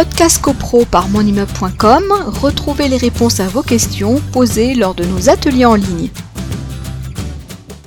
Podcast CoPro par monimmeuble.com, retrouvez les réponses à vos questions posées lors de nos ateliers en ligne.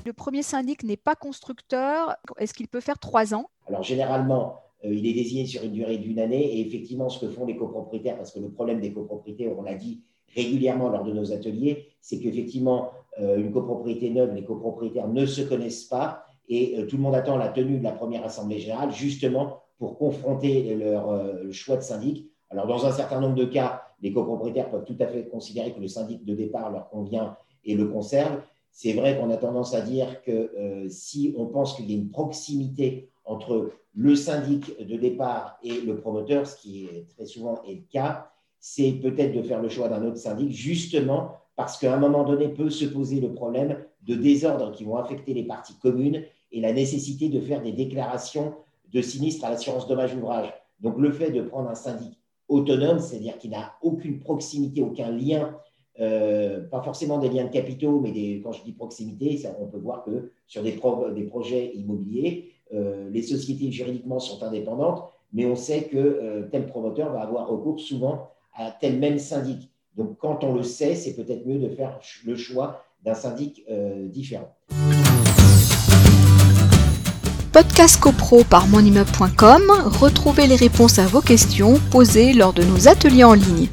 Le premier syndic n'est pas constructeur. Est-ce qu'il peut faire trois ans? Alors généralement, euh, il est désigné sur une durée d'une année et effectivement, ce que font les copropriétaires, parce que le problème des copropriétés, on l'a dit régulièrement lors de nos ateliers, c'est qu'effectivement, euh, une copropriété neuve, les copropriétaires ne se connaissent pas et euh, tout le monde attend la tenue de la première assemblée générale justement pour confronter leur euh, choix de syndic. Alors, dans un certain nombre de cas, les copropriétaires peuvent tout à fait considérer que le syndic de départ leur convient et le conserve. C'est vrai qu'on a tendance à dire que euh, si on pense qu'il y a une proximité entre le syndic de départ et le promoteur, ce qui est très souvent est le cas, c'est peut-être de faire le choix d'un autre syndic, justement parce qu'à un moment donné peut se poser le problème de désordres qui vont affecter les parties communes et la nécessité de faire des déclarations de sinistre à l'assurance dommage ouvrage. Donc le fait de prendre un syndic autonome, c'est-à-dire qui n'a aucune proximité, aucun lien, euh, pas forcément des liens de capitaux, mais des, quand je dis proximité, on peut voir que sur des, des projets immobiliers, euh, les sociétés juridiquement sont indépendantes, mais on sait que euh, tel promoteur va avoir recours souvent à tel même syndic. Donc quand on le sait, c'est peut-être mieux de faire le choix d'un syndic différent. Podcast CoPro par monimmeuble.com, retrouvez les réponses à vos questions posées lors de nos ateliers en ligne.